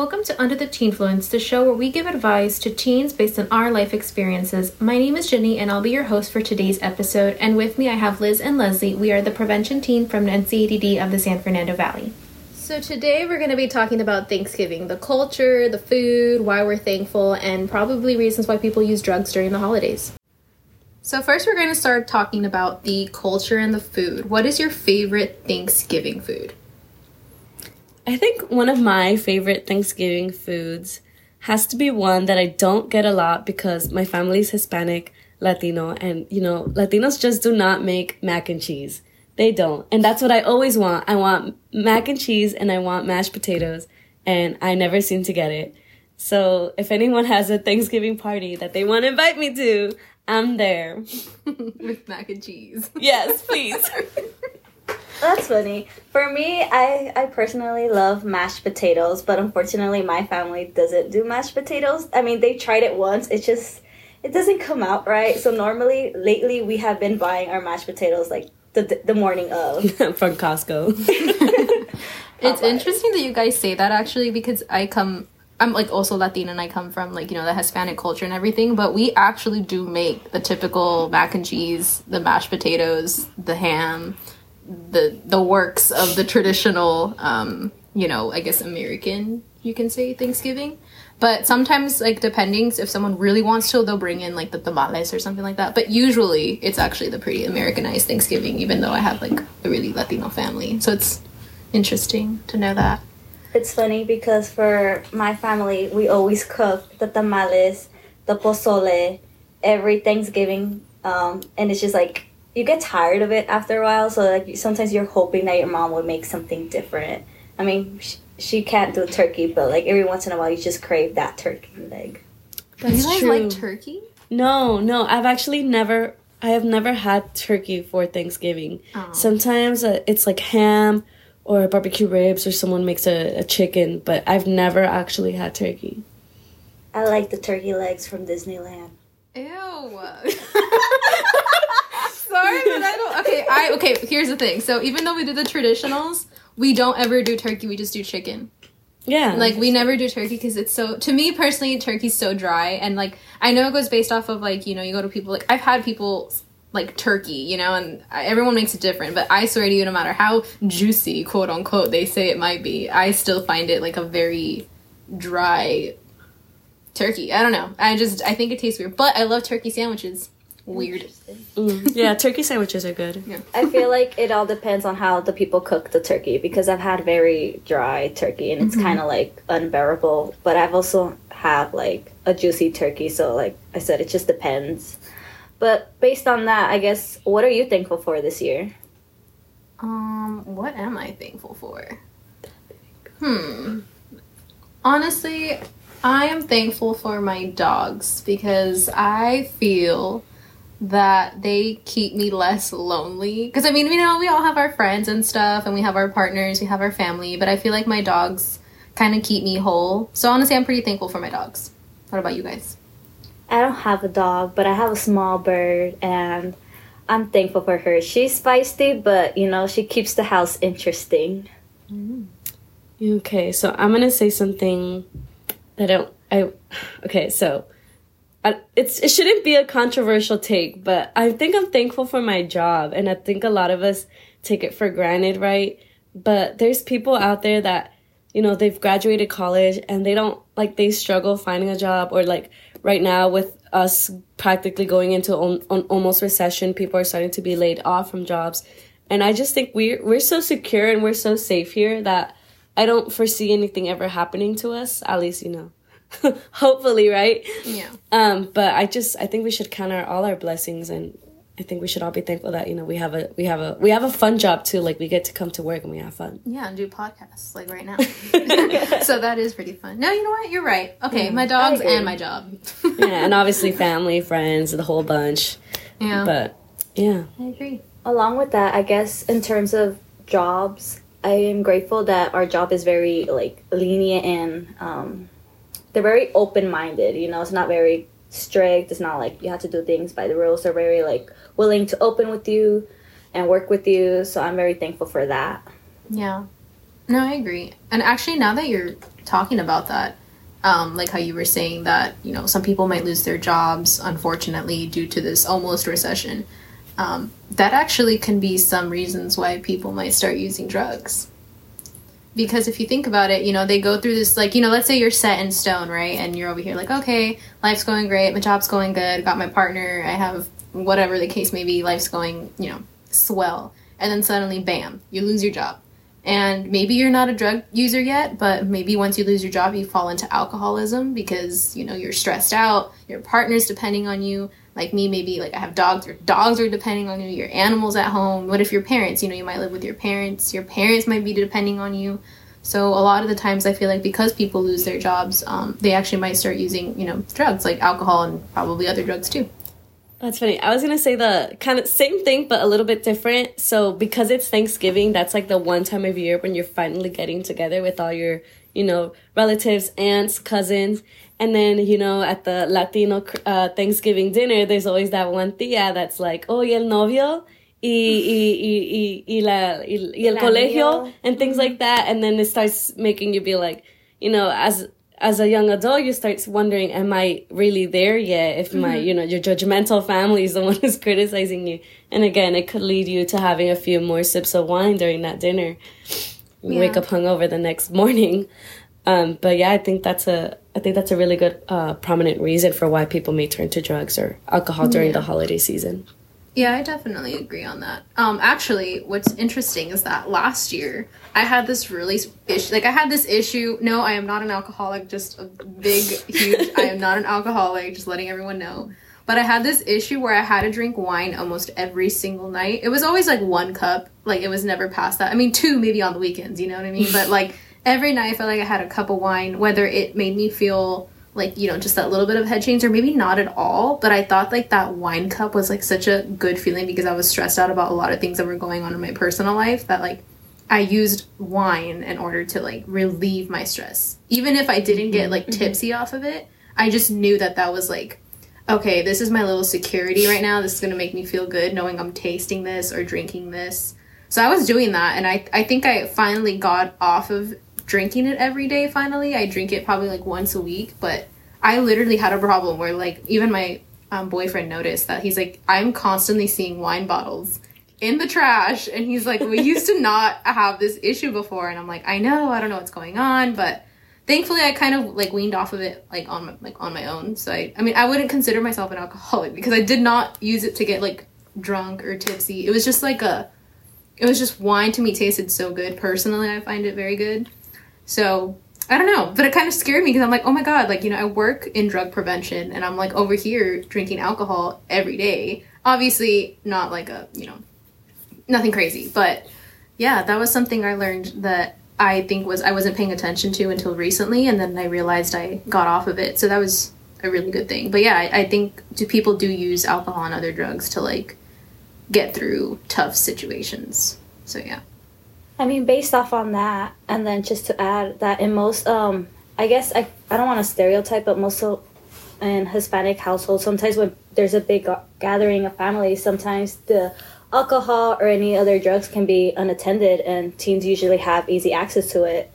Welcome to Under the Teenfluence, the show where we give advice to teens based on our life experiences. My name is Jenny, and I'll be your host for today's episode. And with me, I have Liz and Leslie. We are the prevention team from NCADD of the San Fernando Valley. So today we're going to be talking about Thanksgiving, the culture, the food, why we're thankful, and probably reasons why people use drugs during the holidays. So first, we're going to start talking about the culture and the food. What is your favorite Thanksgiving food? I think one of my favorite Thanksgiving foods has to be one that I don't get a lot because my family's Hispanic, Latino, and you know, Latinos just do not make mac and cheese. They don't. And that's what I always want. I want mac and cheese and I want mashed potatoes, and I never seem to get it. So if anyone has a Thanksgiving party that they want to invite me to, I'm there. With mac and cheese. Yes, please. That's funny. For me, I I personally love mashed potatoes, but unfortunately, my family doesn't do mashed potatoes. I mean, they tried it once. It just it doesn't come out right. So normally, lately, we have been buying our mashed potatoes like the the morning of from Costco. it's interesting that you guys say that actually because I come I'm like also Latina and I come from like, you know, the Hispanic culture and everything, but we actually do make the typical mac and cheese, the mashed potatoes, the ham, the the works of the traditional um, you know, I guess American, you can say Thanksgiving. But sometimes, like, depending if someone really wants to, they'll bring in like the tamales or something like that. But usually, it's actually the pretty Americanized Thanksgiving, even though I have like a really Latino family. So it's interesting to know that. It's funny because for my family, we always cook the tamales, the pozole, every Thanksgiving, um, and it's just like you get tired of it after a while. So like sometimes you're hoping that your mom would make something different. I mean, she, she can't do turkey, but like every once in a while, you just crave that turkey leg. That's you guys true. like turkey? No, no. I've actually never. I have never had turkey for Thanksgiving. Oh. Sometimes uh, it's like ham or barbecue ribs or someone makes a, a chicken, but I've never actually had turkey. I like the turkey legs from Disneyland. Ew. Sorry, but I don't. Okay, I okay. Here's the thing. So even though we do the traditionals, we don't ever do turkey. We just do chicken. Yeah. Like we never do turkey because it's so. To me personally, turkey's so dry, and like I know it goes based off of like you know you go to people like I've had people like turkey, you know, and everyone makes it different. But I swear to you, no matter how juicy, quote unquote, they say it might be, I still find it like a very dry turkey. I don't know. I just I think it tastes weird, but I love turkey sandwiches. Weird. Mm. Yeah, turkey sandwiches are good. Yeah. I feel like it all depends on how the people cook the turkey because I've had very dry turkey and it's mm-hmm. kind of like unbearable. But I've also had like a juicy turkey, so like I said, it just depends. But based on that, I guess what are you thankful for this year? Um, what am I thankful for? Hmm. Honestly, I am thankful for my dogs because I feel that they keep me less lonely. Because I mean, you know, we all have our friends and stuff, and we have our partners, we have our family, but I feel like my dogs kind of keep me whole. So honestly, I'm pretty thankful for my dogs. What about you guys? I don't have a dog, but I have a small bird and I'm thankful for her. She's feisty, but you know, she keeps the house interesting. Mm. Okay, so I'm gonna say something that I don't. I okay, so I, it's it shouldn't be a controversial take, but I think I'm thankful for my job, and I think a lot of us take it for granted, right? But there's people out there that you know they've graduated college and they don't like they struggle finding a job or like right now with us practically going into on, on almost recession, people are starting to be laid off from jobs. And I just think we're we're so secure and we're so safe here that I don't foresee anything ever happening to us. At least, you know, hopefully, right? Yeah. Um, but I just I think we should count our all our blessings and I think we should all be thankful that you know we have a we have a we have a fun job too. Like we get to come to work and we have fun. Yeah, and do podcasts like right now. so that is pretty fun. No, you know what? You're right. Okay, yeah, my dogs and my job. yeah, and obviously family, friends, the whole bunch. Yeah. But yeah, I agree. Along with that, I guess in terms of jobs, I am grateful that our job is very like lenient and um, they're very open minded. You know, it's not very strict. It's not like you have to do things by the rules. They're very like willing to open with you and work with you. So I'm very thankful for that. Yeah. No, I agree. And actually, now that you're talking about that, um, like how you were saying that you know some people might lose their jobs, unfortunately, due to this almost recession. Um, that actually can be some reasons why people might start using drugs. Because if you think about it, you know, they go through this, like, you know, let's say you're set in stone, right? And you're over here, like, okay, life's going great, my job's going good, got my partner, I have whatever the case may be, life's going, you know, swell. And then suddenly, bam, you lose your job. And maybe you're not a drug user yet, but maybe once you lose your job, you fall into alcoholism because, you know, you're stressed out, your partner's depending on you. Like me, maybe like I have dogs, or dogs are depending on you, your animals at home. What if your parents, you know, you might live with your parents, your parents might be depending on you. So a lot of the times I feel like because people lose their jobs, um, they actually might start using, you know, drugs like alcohol and probably other drugs too. That's funny. I was gonna say the kind of same thing, but a little bit different. So because it's Thanksgiving, that's like the one time of year when you're finally getting together with all your, you know, relatives, aunts, cousins, and then you know at the Latino uh, Thanksgiving dinner, there's always that one tia that's like, oh, y el novio. Y, y, y, y, la, y, y el colegio and things like that and then it starts making you be like you know as as a young adult, you start wondering, am I really there yet? If my, mm-hmm. you know, your judgmental family is the one who's criticizing you. And again, it could lead you to having a few more sips of wine during that dinner. Yeah. wake up hungover the next morning. Um, but yeah, I think that's a, I think that's a really good, uh, prominent reason for why people may turn to drugs or alcohol during yeah. the holiday season. Yeah, I definitely agree on that. Um, actually, what's interesting is that last year I had this really issue. Like, I had this issue. No, I am not an alcoholic. Just a big, huge. I am not an alcoholic. Just letting everyone know. But I had this issue where I had to drink wine almost every single night. It was always like one cup. Like, it was never past that. I mean, two maybe on the weekends. You know what I mean? but like every night, I felt like I had a cup of wine. Whether it made me feel like you know just that little bit of head change or maybe not at all but i thought like that wine cup was like such a good feeling because i was stressed out about a lot of things that were going on in my personal life that like i used wine in order to like relieve my stress even if i didn't get like mm-hmm. tipsy off of it i just knew that that was like okay this is my little security right now this is going to make me feel good knowing i'm tasting this or drinking this so i was doing that and i i think i finally got off of drinking it every day finally. I drink it probably like once a week, but I literally had a problem where like even my um, boyfriend noticed that he's like, I'm constantly seeing wine bottles in the trash. And he's like, we used to not have this issue before. And I'm like, I know, I don't know what's going on, but thankfully I kind of like weaned off of it like on my, like on my own. So I, I mean, I wouldn't consider myself an alcoholic because I did not use it to get like drunk or tipsy. It was just like a, it was just wine to me tasted so good. Personally, I find it very good. So I don't know, but it kind of scared me because I'm like, oh my god, like you know, I work in drug prevention and I'm like over here drinking alcohol every day. Obviously, not like a you know, nothing crazy, but yeah, that was something I learned that I think was I wasn't paying attention to until recently, and then I realized I got off of it. So that was a really good thing. But yeah, I, I think do people do use alcohol and other drugs to like get through tough situations. So yeah. I mean, based off on that, and then just to add that in most, um, I guess I, I don't want to stereotype, but most of, in Hispanic households, sometimes when there's a big gathering of families, sometimes the alcohol or any other drugs can be unattended, and teens usually have easy access to it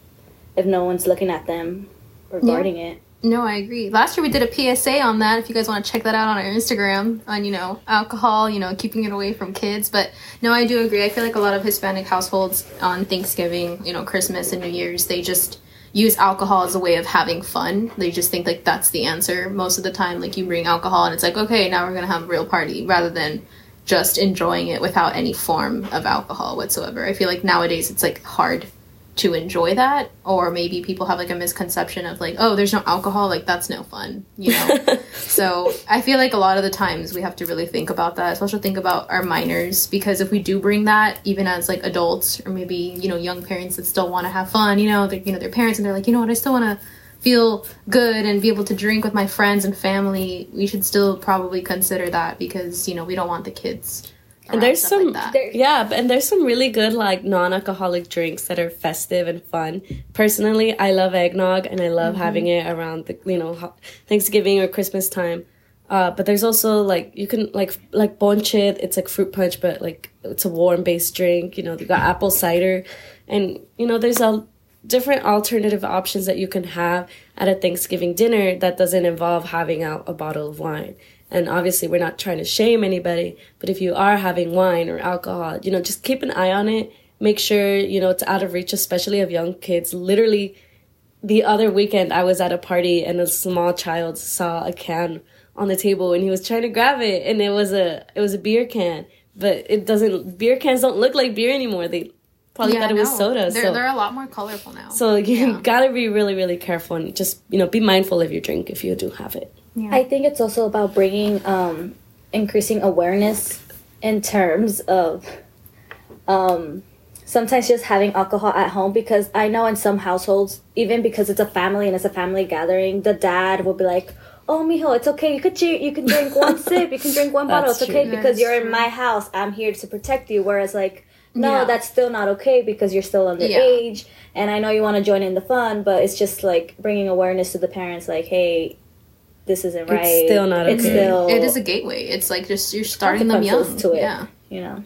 if no one's looking at them or guarding yeah. it. No, I agree. Last year we did a PSA on that. If you guys want to check that out on our Instagram, on you know alcohol, you know keeping it away from kids. But no, I do agree. I feel like a lot of Hispanic households on Thanksgiving, you know, Christmas and New Year's, they just use alcohol as a way of having fun. They just think like that's the answer most of the time. Like you bring alcohol and it's like okay, now we're gonna have a real party, rather than just enjoying it without any form of alcohol whatsoever. I feel like nowadays it's like hard to enjoy that or maybe people have like a misconception of like oh there's no alcohol like that's no fun you know? So i feel like a lot of the times we have to really think about that especially think about our minors because if we do bring that even as like adults or maybe you know young parents that still want to have fun you know like you know their parents and they're like you know what? I still want to feel good and be able to drink with my friends and family we should still probably consider that because you know we don't want the kids and there's some like there, yeah and there's some really good like non-alcoholic drinks that are festive and fun personally i love eggnog and i love mm-hmm. having it around the you know thanksgiving or christmas time uh, but there's also like you can like like ponche it's like fruit punch but like it's a warm based drink you know you got apple cider And you know, there's a different alternative options that you can have at a Thanksgiving dinner that doesn't involve having out a bottle of wine. And obviously, we're not trying to shame anybody, but if you are having wine or alcohol, you know, just keep an eye on it. Make sure, you know, it's out of reach, especially of young kids. Literally, the other weekend, I was at a party and a small child saw a can on the table and he was trying to grab it and it was a it was a beer can but it doesn't beer cans don't look like beer anymore they probably Yeah, thought it was soda They're, so they're a lot more colorful now. so you Yeah. gotta be really really careful and just you know be mindful of your drink if you do have it I think it's also about bringing, um, increasing awareness in terms of, um, sometimes just having alcohol at home because I know in some households, even because it's a family and it's a family gathering, the dad will be like, "Oh, mijo, it's okay. You could drink, you can drink one sip, you can drink one bottle. It's okay true. because you're in my house. I'm here to protect you." Whereas like. No, Yeah. that's still not okay because you're still underage, and I know you want to join in the fun, but it's just like bringing awareness to the parents, like, hey, this isn't right. still not It's okay. still it is a gateway. It's like just you're starting them young. to it. Yeah. you know.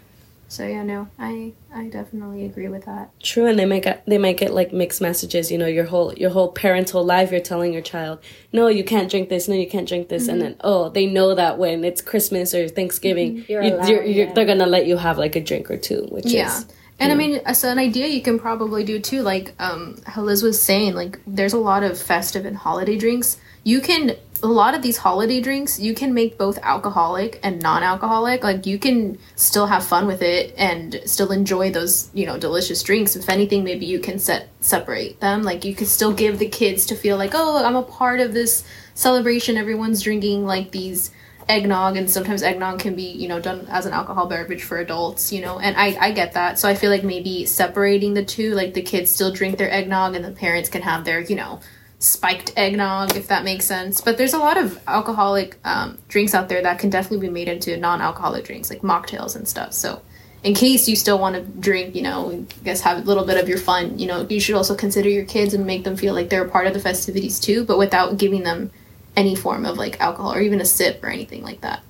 So yeah, no, I I definitely agree with that. true and they might get they might get like mixed messages you know your whole your whole parental life you're telling your child no you can't drink this no you can't drink this and then oh they know that when it's christmas or thanksgiving You're you, allowed, you're, you're, yeah. they're gonna let you have like a drink or two which Yeah. is And I mean, so an idea you can probably do too, like um, how Liz was saying, like there's a lot of festive and holiday drinks. You can a lot of these holiday drinks you can make both alcoholic and non-alcoholic. Like you can still have fun with it and still enjoy those you know delicious drinks. If anything, maybe you can set separate them. Like you could still give the kids to feel like oh I'm a part of this celebration. Everyone's drinking like these eggnog and sometimes eggnog can be you know done as an alcohol beverage for adults you know and i i get that so i feel like maybe separating the two like the kids still drink their eggnog and the parents can have their you know spiked eggnog if that makes sense but there's a lot of alcoholic um, drinks out there that can definitely be made into non-alcoholic drinks like mocktails and stuff so in case you still want to drink you know i guess have a little bit of your fun you know you should also consider your kids and make them feel like they're a part of the festivities too but without giving them any form of like alcohol or even a sip or anything like that.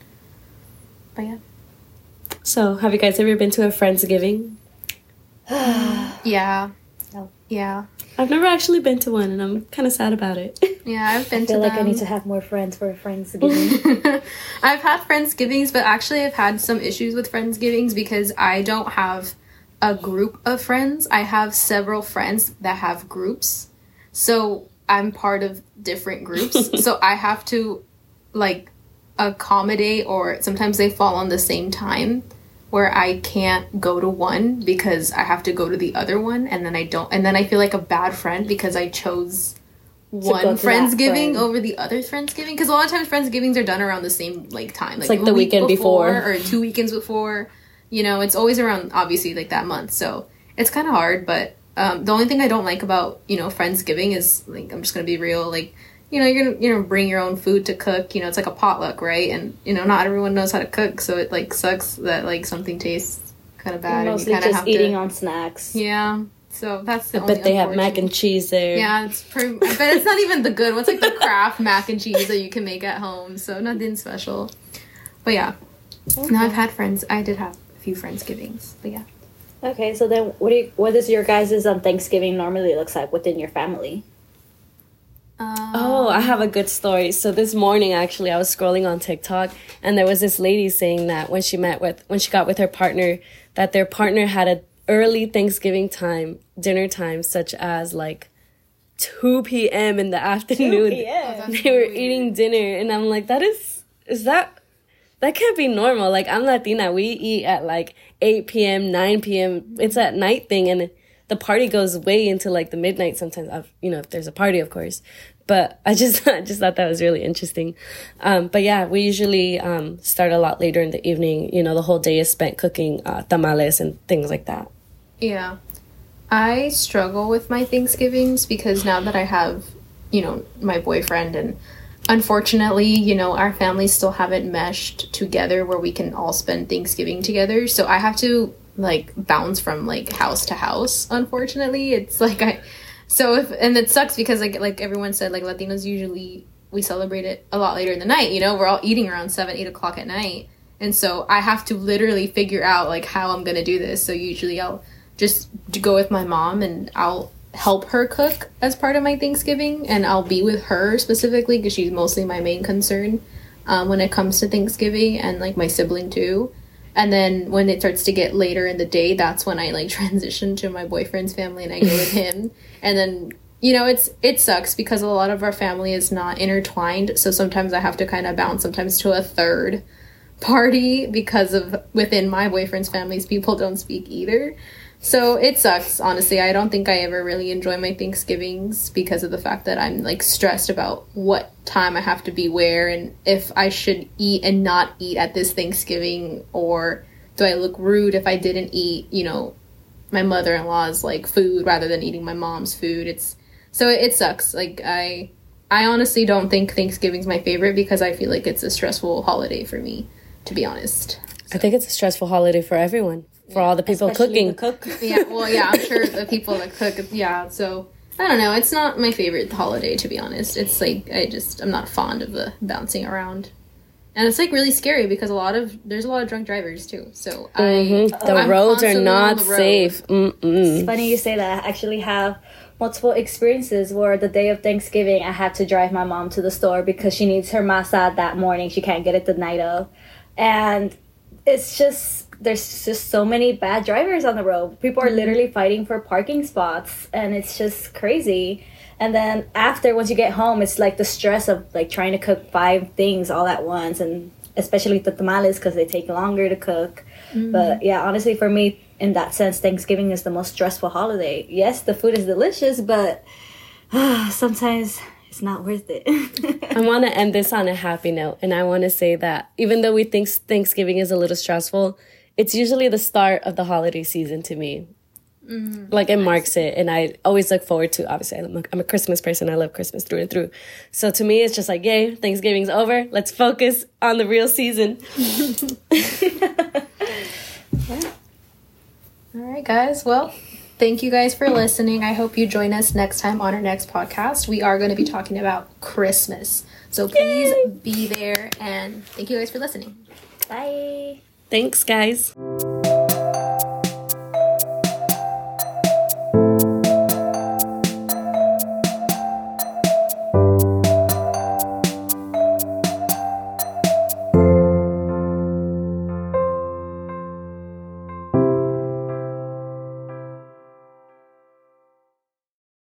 But yeah. so have you guys ever been to a friendsgiving Yeah. No. Yeah. i've never actually been to one and i'm kind of sad about it Yeah, I've been I feel to like them. I need to have more friends for a Friendsgiving. I've had Friendsgivings, but actually I've had some issues with Friendsgivings because I don't have a group of friends. I have several friends that have groups. So I'm part of different groups. so I have to like accommodate or sometimes they fall on the same time where I can't go to one because I have to go to the other one and then I don't and then I feel like a bad friend because I chose one Friendsgiving friend. over the other Friendsgiving because a lot of times Friendsgivings are done around the same like time, like, like the week weekend before. or two weekends before. You know, it's always around obviously like that month, so it's kind of hard. But um, the only thing I don't like about you know Friendsgiving is like I'm just gonna be real, like you know you're gonna you know bring your own food to cook. You know, it's like a potluck, right? And you know not everyone knows how to cook, so it like sucks that like something tastes kind of bad. and Mostly you kind just have eating to, on snacks. Yeah, so that's the i only bet they have mac and cheese there yeah, it's pretty. But it's not even the good ones, like the Kraft mac and cheese that you can make at home. So nothing special. But yeah, now I've had friends. I did have a few friendsgivings. But yeah, Okay, so then what do you, what does your guys' um, Thanksgiving normally looks like within your family? Um, Oh, I have a good story. So this morning, actually, I was scrolling on TikTok, and there was this lady saying that when she met with when she got with her partner, that their partner had a early Thanksgiving time, dinner time, such as like two p.m. in the afternoon. That's They were weird. eating dinner, and I'm like, that is is that that can't be normal. Like I'm Latina, we eat at like eight p.m., nine p.m. It's at night thing, and the party goes way into like the midnight sometimes. Of you know, if there's a party, of course. But I just I just thought that was really interesting. Um, but yeah, we usually um, start a lot later in the evening. You know, the whole day is spent cooking uh, tamales and things like that. yeah. I struggle with my Thanksgivings because now that I have, you know, my boyfriend and unfortunately, you know, our families still haven't meshed together where we can all spend Thanksgiving together. So I have to like bounce from like house to house. Unfortunately, it's like I so if and it sucks because like like everyone said like Latinos usually we celebrate it a lot later in the night. You know, we're all eating around seven eight o'clock at night, and so I have to literally figure out like how I'm gonna do this. So usually I'll just go with my mom and I'll help her cook as part of my Thanksgiving and I'll be with her specifically because she's mostly my main concern um, when it comes to Thanksgiving and like my sibling too. And then when it starts to get later in the day, that's when I like transition to my boyfriend's family and I go with him. And then you know it's it sucks because a lot of our family is not intertwined, so sometimes I have to kind of bounce sometimes to a third party because of within my boyfriend's families people don't speak either. So it sucks, honestly. I don't think I ever really enjoy my Thanksgivings because of the fact that I'm like stressed about what time I have to be where and if I should eat and not eat at this Thanksgiving or do I look rude if I didn't eat, you know, my mother-in-law's like food rather than eating my mom's food. It's so it, it sucks. Like I I honestly don't think Thanksgiving's my favorite because I feel like it's a stressful holiday for me, to be honest. I think it's a stressful holiday for everyone. For all the people cooking. the cook. yeah, well, yeah, I'm sure the people that cook, yeah. So I don't know. It's not my favorite holiday, to be honest. It's like I just I'm not fond of the bouncing around, and it's like really scary because a lot of there's a lot of drunk drivers too. So Mhm. I The I'm roads are not road. safe. Mm-mm. It's funny you say that. I actually have multiple experiences where the day of Thanksgiving I had to drive my mom to the store because she needs her masa that morning. She can't get it the night of. And it's just there's just so many bad drivers on the road. People are mm-hmm. literally fighting for parking spots and it's just crazy. And then after once you get home it's like the stress of like trying to cook five things all at once and especially the tamales because they take longer to cook. Mm-hmm. But yeah, honestly, for me, in that sense, Thanksgiving is the most stressful holiday. Yes, the food is delicious, but ah, sometimes it's not worth it. I want to end this on a happy note, and I want to say that even though we think Thanksgiving is a little stressful, it's usually the start of the holiday season to me. Mm-hmm. like it marks it, and I always look forward to. Obviously, I'm a, I'm a Christmas person. I love Christmas through and through. So to me, it's just like, yay, Thanksgiving's over. Let's focus on the real season. All right, guys. Well, thank you guys for listening. I hope you join us next time on our next podcast. We are going to be talking about Christmas. So please be there and thank you guys for listening. Bye. Thanks, guys.